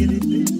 get it.